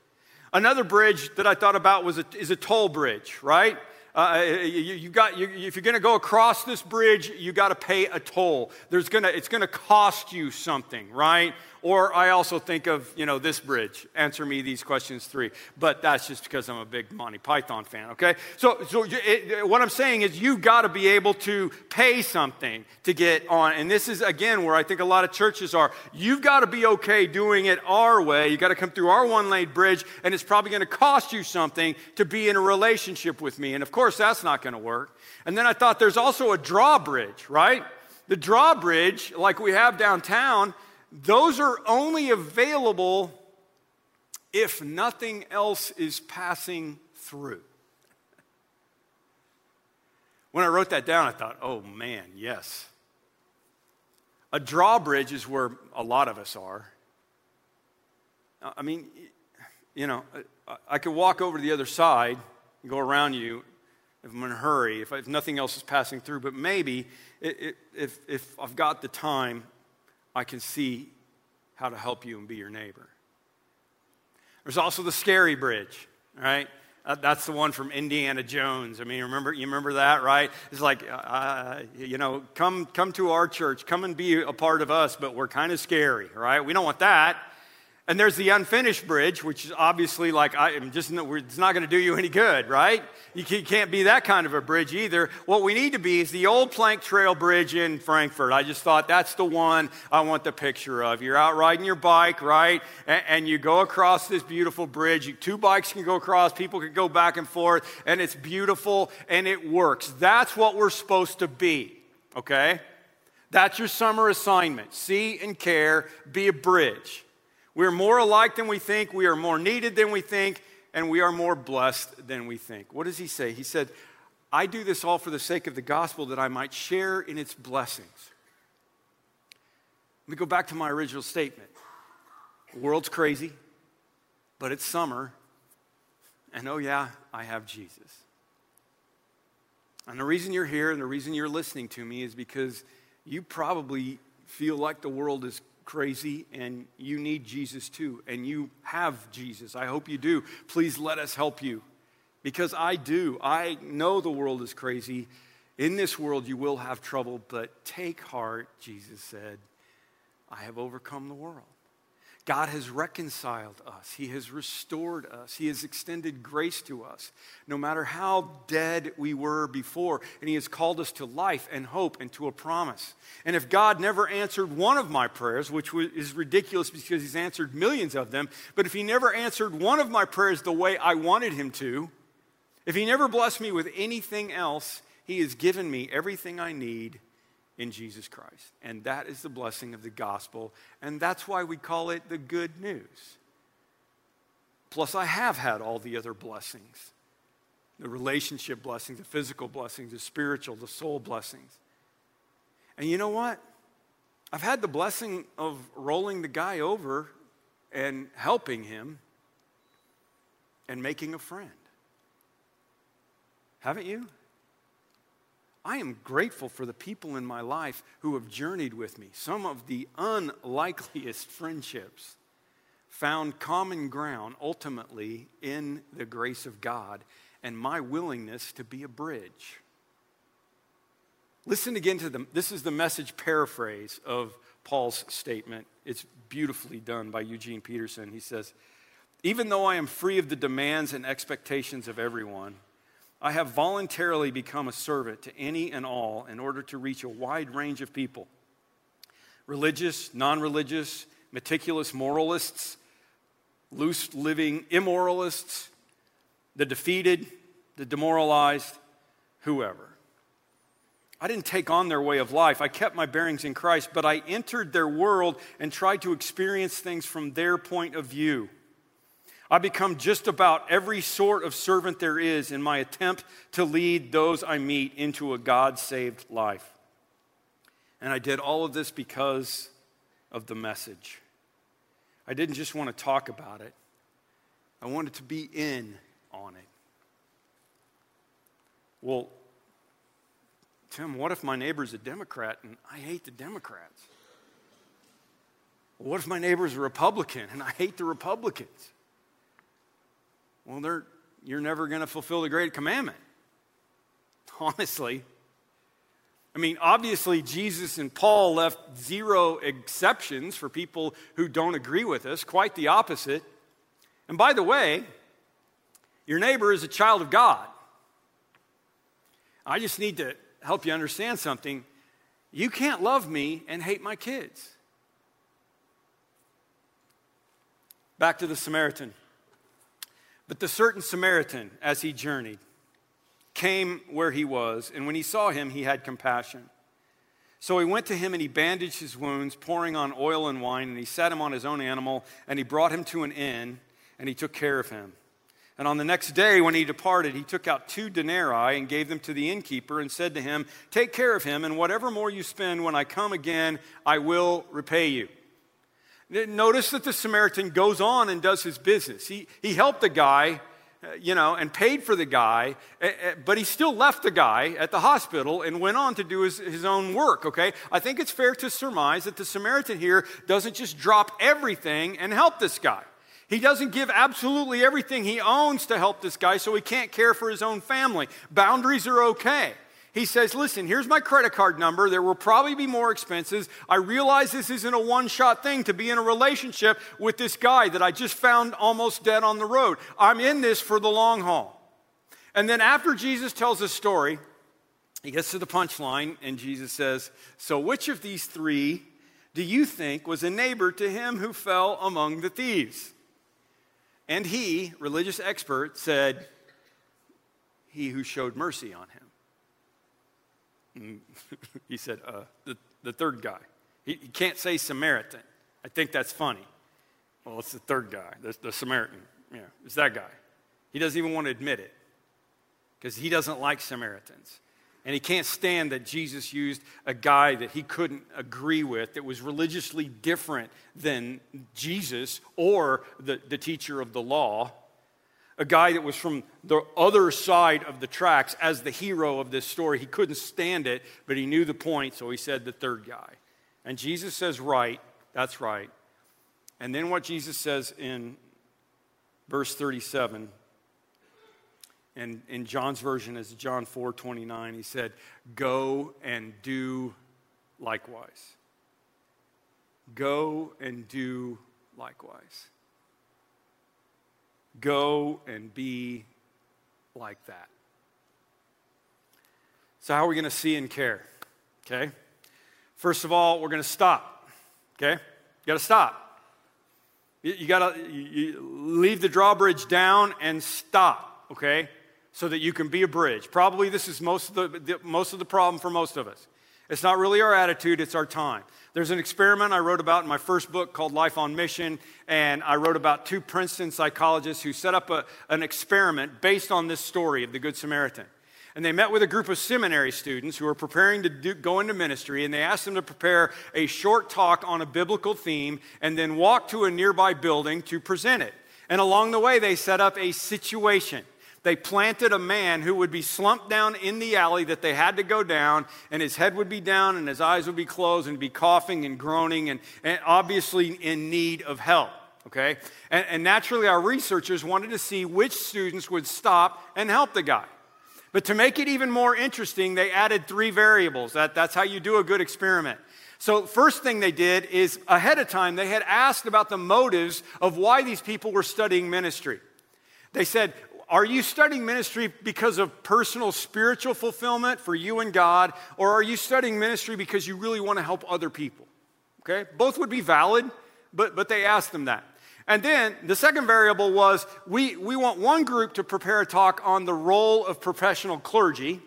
Another bridge that I thought about was a, is a toll bridge, right? Uh, you, you, got, you, if you're going to go across this bridge, you got to pay a toll. There's gonna, it's going to cost you something, right? Or I also think of, you know, this bridge. Answer me these questions three. But that's just because I'm a big Monty Python fan, okay? So, so it, what I'm saying is you've got to be able to pay something to get on. And this is, again, where I think a lot of churches are. You've got to be okay doing it our way. You've got to come through our one lane bridge, and it's probably going to cost you something to be in a relationship with me. And of course, that's not going to work. And then I thought there's also a drawbridge, right? The drawbridge, like we have downtown, those are only available if nothing else is passing through. When I wrote that down, I thought, oh man, yes. A drawbridge is where a lot of us are. Uh, I mean, you know, I could walk over to the other side and go around you if I'm in a hurry, if, if nothing else is passing through, but maybe if, if I've got the time, I can see how to help you and be your neighbor. There's also the scary bridge, right? Uh, that's the one from Indiana Jones. I mean, remember you remember that, right? It's like, uh, uh, you know, come come to our church, come and be a part of us, but we're kind of scary, right? We don't want that. And there's the unfinished bridge, which is obviously like, I am just, it's not going to do you any good, right? You can't be that kind of a bridge either. What we need to be is the old plank trail bridge in Frankfort. I just thought that's the one I want the picture of. You're out riding your bike, right? And, you go across this beautiful bridge. two bikes can go across, people can go back and forth, and it's beautiful and it works. That's what we're supposed to be, okay? That's your summer assignment. See and care, be a bridge. We're more alike than we think, we are more needed than we think, and we are more blessed than we think. What does he say? He said, I do this all for the sake of the gospel that I might share in its blessings. Let me go back to my original statement. The world's crazy, but it's summer, and oh, yeah, I have Jesus. And the reason you're here and the reason you're listening to me is because you probably feel like the world is crazy and you need Jesus too, and you have Jesus. I hope you do. Please let us help you because I do. I know the world is crazy. In this world, you will have trouble, but take heart, Jesus said. I have overcome the world. God has reconciled us. He has restored us. He has extended grace to us, no matter how dead we were before. And He has called us to life and hope and to a promise. And if God never answered one of my prayers, which is ridiculous because He's answered millions of them, but if He never answered one of my prayers the way I wanted Him to, if He never blessed me with anything else, He has given me everything I need in Jesus Christ. And that is the blessing of the gospel. And that's why we call it the good news. Plus, I have had all the other blessings the relationship blessings, the physical blessings, the spiritual, the soul blessings. And you know what? I've had the blessing of rolling the guy over and helping him and making a friend. Haven't you? I am grateful for the people in my life who have journeyed with me. Some of the unlikeliest friendships found common ground ultimately in the grace of God and my willingness to be a bridge. Listen again to them. This is the message paraphrase of Paul's statement. It's beautifully done by Eugene Peterson. He says, Even though I am free of the demands and expectations of everyone, I have voluntarily become a servant to any and all in order to reach a wide range of people religious, non religious, meticulous moralists, loose living immoralists, the defeated, the demoralized, whoever. I didn't take on their way of life. I kept my bearings in Christ, but I entered their world and tried to experience things from their point of view. I become just about every sort of servant there is in my attempt to lead those I meet into a God saved life. And I did all of this because of the message. I didn't just want to talk about it, I wanted to be in on it. Well, Tim, what if my neighbor's a Democrat and I hate the Democrats? What if my neighbor's a Republican and I hate the Republicans? Well, you're never going to fulfill the great commandment. Honestly. I mean, obviously, Jesus and Paul left zero exceptions for people who don't agree with us, quite the opposite. And by the way, your neighbor is a child of God. I just need to help you understand something. You can't love me and hate my kids. Back to the Samaritan. But the certain Samaritan, as he journeyed, came where he was, and when he saw him, he had compassion. So he went to him and he bandaged his wounds, pouring on oil and wine, and he sat him on his own animal, and he brought him to an inn, and he took care of him. And on the next day, when he departed, he took out two denarii and gave them to the innkeeper and said to him, Take care of him, and whatever more you spend when I come again, I will repay you. Notice that the Samaritan goes on and does his business. He, he helped the guy, uh, you know, and paid for the guy, but he still left the guy at the hospital and went on to do his, his own work, okay? I think it's fair to surmise that the Samaritan here doesn't just drop everything and help this guy. He doesn't give absolutely everything he owns to help this guy, so he can't care for his own family. Boundaries are okay. He says, Listen, here's my credit card number. There will probably be more expenses. I realize this isn't a one shot thing to be in a relationship with this guy that I just found almost dead on the road. I'm in this for the long haul. And then after Jesus tells his story, he gets to the punchline, and Jesus says, So which of these three do you think was a neighbor to him who fell among the thieves? And he, religious expert, said, He who showed mercy on him. he said, uh, the, the third guy. He, he, can't say Samaritan. I think that's funny. Well, it's the third guy, the, the Samaritan. Yeah, it's that guy. He doesn't even want to admit it because he doesn't like Samaritans. And he can't stand that Jesus used a guy that he couldn't agree with, that was religiously different than Jesus or the, the teacher of the law a guy that was from the other side of the tracks as the hero of this story. He couldn't stand it, but he knew the point, so he said the third guy. And Jesus says, Right, that's right. And then what Jesus says in verse 37, and in John's version is John 4 29, he said, Go and do likewise. Go and do likewise. Go and be like that. So, how are we going to see and care? Okay. First of all, we're going to stop. Okay. You got to stop. You, you got to leave the drawbridge down and stop. Okay. So that you can be a bridge. Probably this is most of the, the most of the problem for most of us. It's not really our attitude, it's our time. There's an experiment I wrote about in my first book called Life on Mission, and I wrote about two Princeton psychologists who set up a, an experiment based on this story of the Good Samaritan. And they met with a group of seminary students who were preparing to do, go into ministry, and they asked them to prepare a short talk on a biblical theme and then walk to a nearby building to present it. And along the way, they set up a situation. They planted a man who would be slumped down in the alley that they had to go down, and his head would be down, and his eyes would be closed, and be coughing and groaning, and, and obviously in need of help. Okay? And, and naturally, our researchers wanted to see which students would stop and help the guy. But to make it even more interesting, they added three variables. That, that's how you do a good experiment. So, first thing they did is ahead of time, they had asked about the motives of why these people were studying ministry. They said, are you studying ministry because of personal spiritual fulfillment for you and God, or are you studying ministry because you really want to help other people? Okay, both would be valid, but, but they asked them that. And then the second variable was we, we want one group to prepare a talk on the role of professional clergy,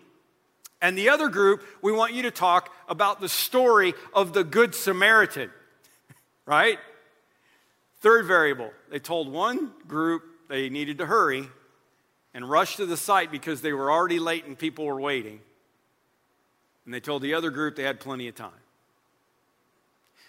and the other group, we want you to talk about the story of the Good Samaritan, right? Third variable, they told one group they needed to hurry, and rushed to the site because they were already late and people were waiting. And they told the other group they had plenty of time.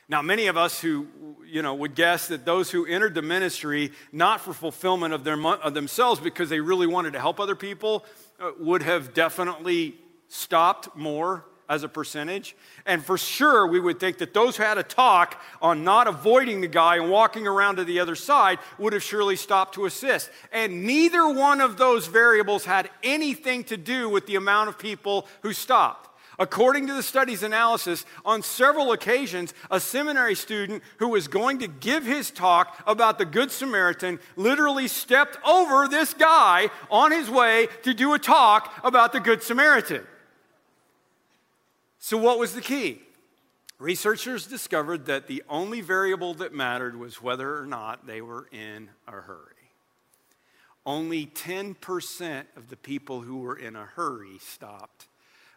Now, many of us who, you know, would guess that those who entered the ministry not for fulfillment of, their, of themselves because they really wanted to help other people uh, would have definitely stopped more as a percentage. And for sure, we would think that those who had a talk on not avoiding the guy and walking around to the other side would have surely stopped to assist. And neither one of those variables had anything to do with the amount of people who stopped. According to the study's analysis, on several occasions, a seminary student who was going to give his talk about the Good Samaritan literally stepped over this guy on his way to do a talk about the Good Samaritan. So, what was the key? Researchers discovered that the only variable that mattered was whether or not they were in a hurry. Only 10% of the people who were in a hurry stopped,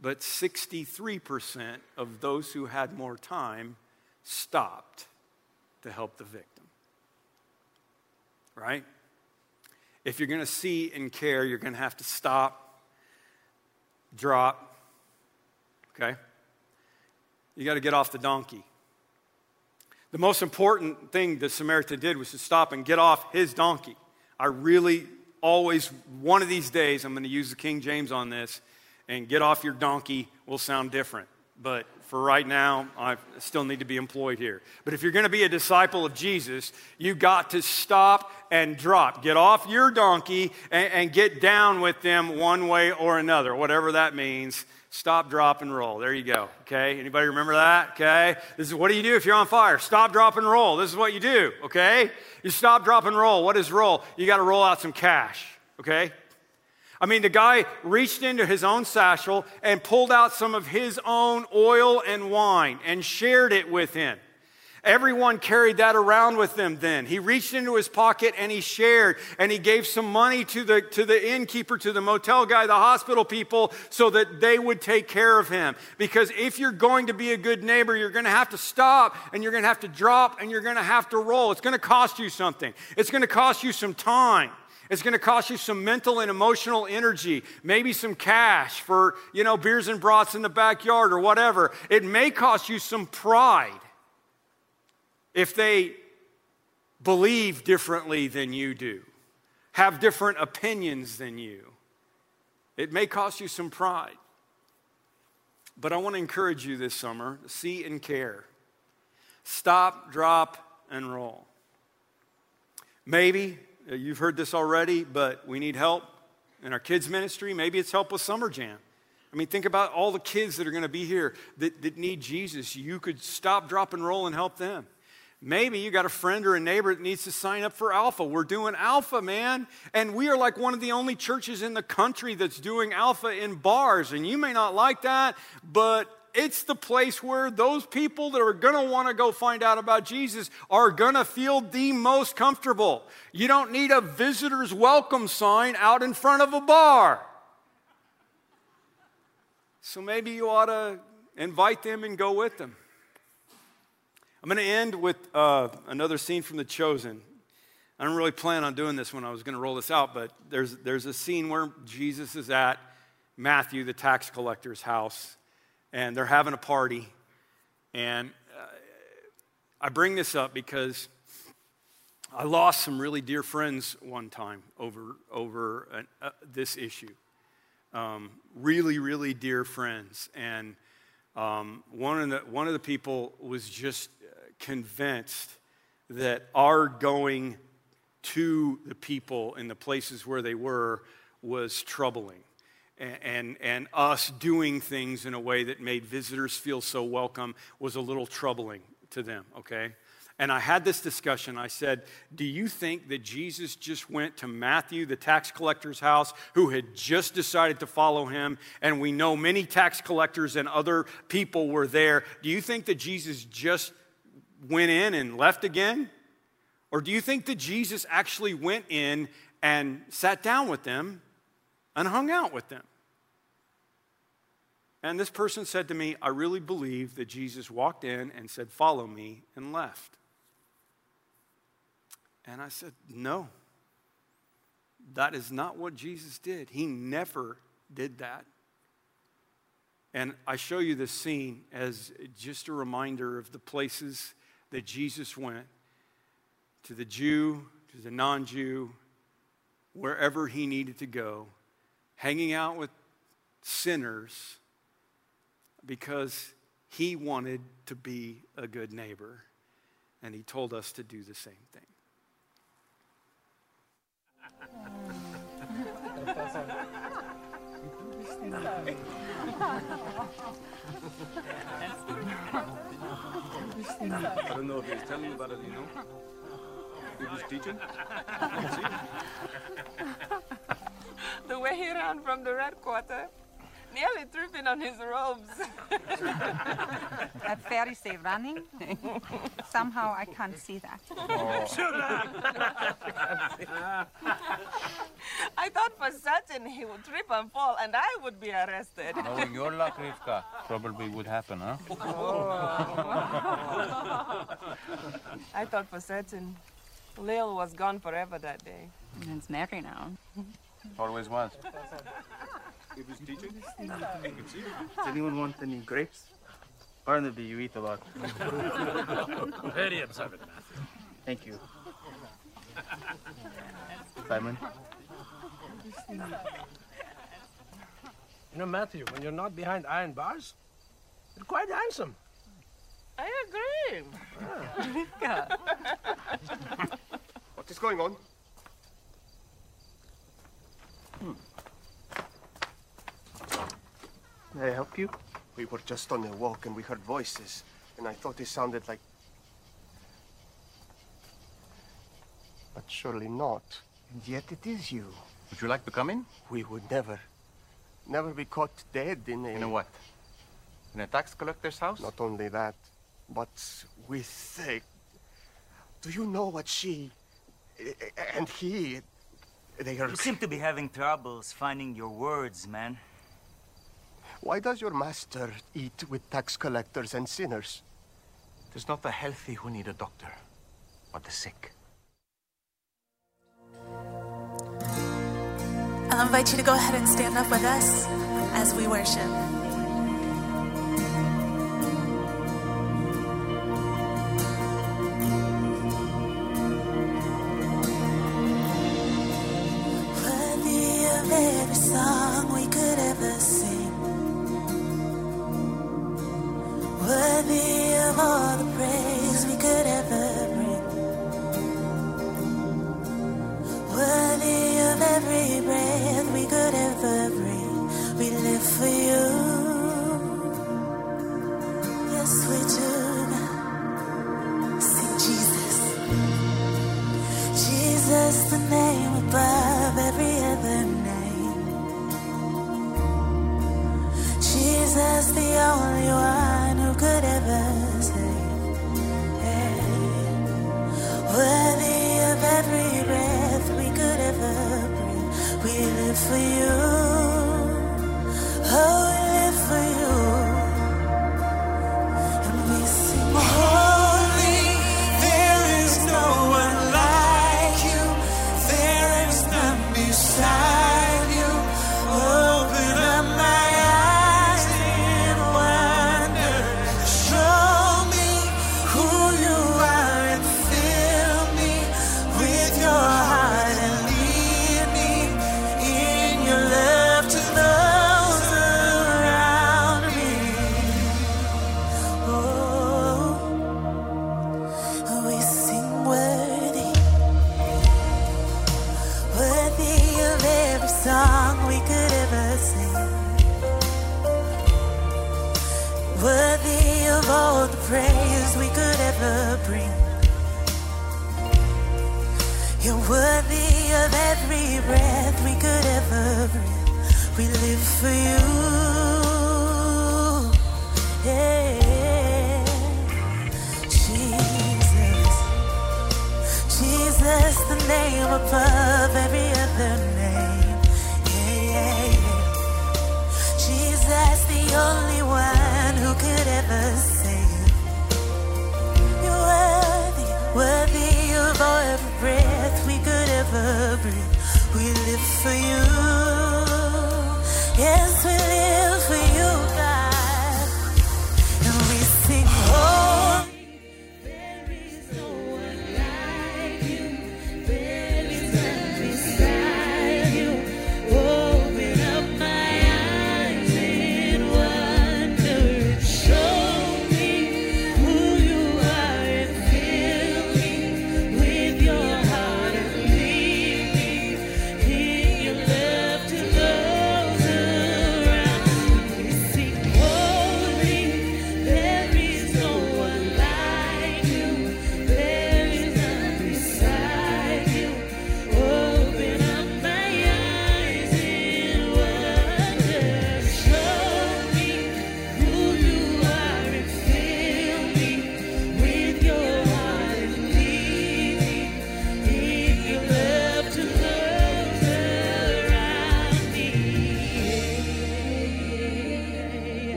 but 63% of those who had more time stopped to help the victim. Right? If you're going to see and care, you're going to have to stop, drop, okay? You got to get off the donkey. The most important thing the Samaritan did was to stop and get off his donkey. I really always, one of these days, I'm going to use the King James on this, and get off your donkey will sound different. But For right now, I still need to be employed here. But if you're going to be a disciple of Jesus, you got to stop and drop. Get off your donkey and, and get down with them one way or another, whatever that means. Stop, drop, and roll. There you go. Okay. Anybody remember that? Okay. This is what do you do if you're on fire? Stop, drop, and roll. This is what you do. Okay. You stop, drop, and roll. What is roll? You got to roll out some cash. Okay. I mean, the guy reached into his own satchel and pulled out some of his own oil and wine and shared it with him. Everyone carried that around with them then. He reached into his pocket and he shared and he gave some money to the, to the innkeeper, to the motel guy, the hospital people, so that they would take care of him. Because if you're going to be a good neighbor, you're going to have to stop and you're going to have to drop and you're going to have to roll. It's going to cost you something, it's going to cost you some time. It's going to cost you some mental and emotional energy, maybe some cash for, you know, beers and brats in the backyard or whatever. It may cost you some pride if they believe differently than you do, have different opinions than you. It may cost you some pride. But I want to encourage you this summer see and care. Stop, drop, and roll. Maybe you've heard this already, but we need help in our kids' ministry. Maybe it's help with Summer Jam. I mean, think about all the kids that are going to be here that, that need Jesus. You could stop, drop, and roll and help them. Maybe you got a friend or a neighbor that needs to sign up for Alpha. We're doing Alpha, man. And we are like one of the only churches in the country that's doing Alpha in bars. And you may not like that, but it's the place where those people that are going to want to go find out about Jesus are going to feel the most comfortable. You don't need a visitor's welcome sign out in front of a bar. So maybe you ought to invite them and go with them. I'm going to end with uh, another scene from The Chosen. I didn't really plan on doing this when I was going to roll this out, but there's, there's a scene where Jesus is at Matthew, the tax collector's house, and they're having a party. And uh, I bring this up because I lost some really dear friends one time over, over an, uh, this issue. Um, really, really dear friends. And um, one, of the, one of the people was just convinced that our going to the people in the places where they were was troubling. And, and, us doing things in a way that made visitors feel so welcome was a little troubling to them, okay? And I had this discussion. I said, Do you think that Jesus just went to Matthew, the tax collector's house, who had just decided to follow him? And we know many tax collectors and other people were there. Do you think that Jesus just went in and left again? Or do you think that Jesus actually went in and sat down with them and hung out with them? And this person said to me, I really believe that Jesus walked in and said, Follow me, and left. And I said, No, that is not what Jesus did. He never did that. And I show you this scene as just a reminder of the places that Jesus went to the Jew, to the non Jew, wherever he needed to go, hanging out with sinners because he wanted to be a good neighbor. And he told us to do the same thing. I don't know if he's telling you about it, you know? He was teaching? the way he ran from the red quarter, nearly tripping on his robes. A Pharisee running? Somehow I can't see that. I thought for certain he would trip and fall and I would be arrested. Oh, Knowing your luck, Rivka, probably would happen, huh? I thought for certain Lil was gone forever that day. And it's Mary now. Always was. He was teaching? Does anyone want any grapes? Barnaby, you eat a lot. Very observant, Matthew. Thank you. Simon? You know, Matthew, when you're not behind iron bars, You're quite handsome. I agree. What is going on? Hmm. May I help you? We were just on a walk and we heard voices, and I thought it sounded like. But surely not. And yet it is you. Would you like to come in? We would never, never be caught dead in a. In a what? In a tax collector's house? Not only that, but with a. Do you know what she and he. They are. You seem to be having troubles finding your words, man. Why does your master eat with tax collectors and sinners? It is not the healthy who need a doctor, but the sick. I'll invite you to go ahead and stand up with us as we worship.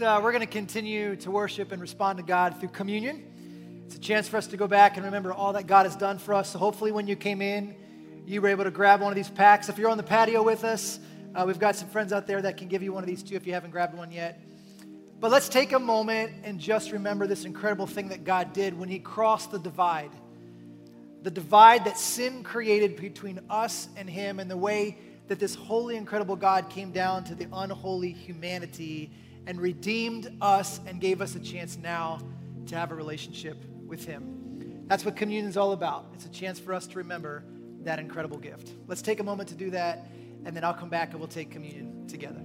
Uh, we're going to continue to worship and respond to God through communion. It's a chance for us to go back and remember all that God has done for us. So hopefully, when you came in, you were able to grab one of these packs. If you're on the patio with us, uh, we've got some friends out there that can give you one of these too if you haven't grabbed one yet. But let's take a moment and just remember this incredible thing that God did when He crossed the divide. The divide that sin created between us and Him, and the way that this holy, incredible God came down to the unholy humanity and redeemed us and gave us a chance now to have a relationship with Him. That's what communion is all about. It's a chance for us to remember that incredible gift. Let's take a moment to do that, and then I'll come back and we'll take communion together.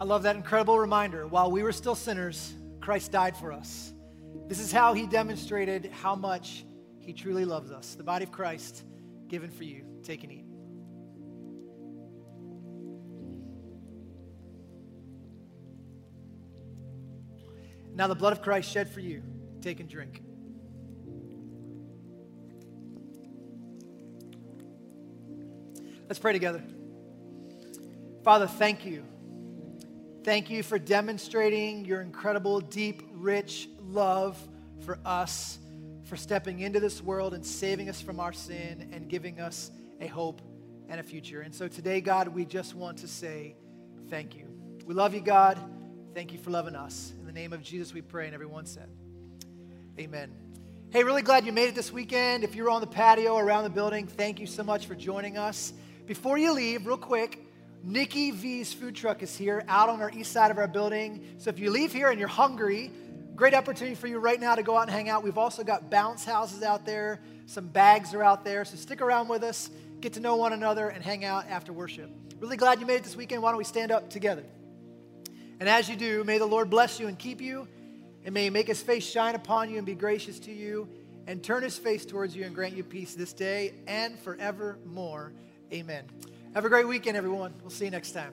I love that incredible reminder. While we were still sinners, Christ died for us. This is how he demonstrated how much he truly loves us. The body of Christ given for you. Take and eat. Now, the blood of Christ shed for you. Take and drink. Let's pray together. Father, thank you Thank you for demonstrating your incredible, deep, rich love for us, for stepping into this world and saving us from our sin and giving us a hope and a future. And so today, God, we just want to say thank you. We love you, God. Thank you for loving us. In the name of Jesus, we pray. And everyone said, Amen. Hey, really glad you made it this weekend. If you're on the patio around the building, thank you so much for joining us. Before you leave, real quick, Nikki V's food truck is here out on our east side of our building. So if you leave here and you're hungry, great opportunity for you right now to go out and hang out. We've also got bounce houses out there, some bags are out there. So stick around with us, get to know one another, and hang out after worship. Really glad you made it this weekend. Why don't we stand up together? And as you do, may the Lord bless you and keep you, and may he make his face shine upon you and be gracious to you, and turn his face towards you and grant you peace this day and forevermore. Amen. Have a great weekend, everyone. We'll see you next time.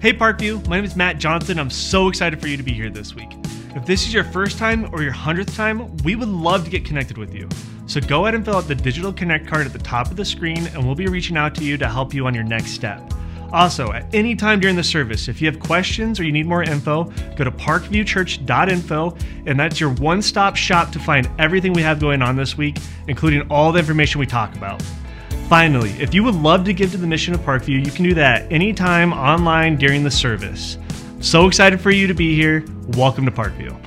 Hey, Parkview. My name is Matt Johnson. I'm so excited for you to be here this week. If this is your first time or your hundredth time, we would love to get connected with you. So go ahead and fill out the digital connect card at the top of the screen, and we'll be reaching out to you to help you on your next step. Also, at any time during the service, if you have questions or you need more info, go to parkviewchurch.info, and that's your one stop shop to find everything we have going on this week, including all the information we talk about. Finally, if you would love to give to the mission of Parkview, you can do that anytime online during the service. So excited for you to be here. Welcome to Parkview.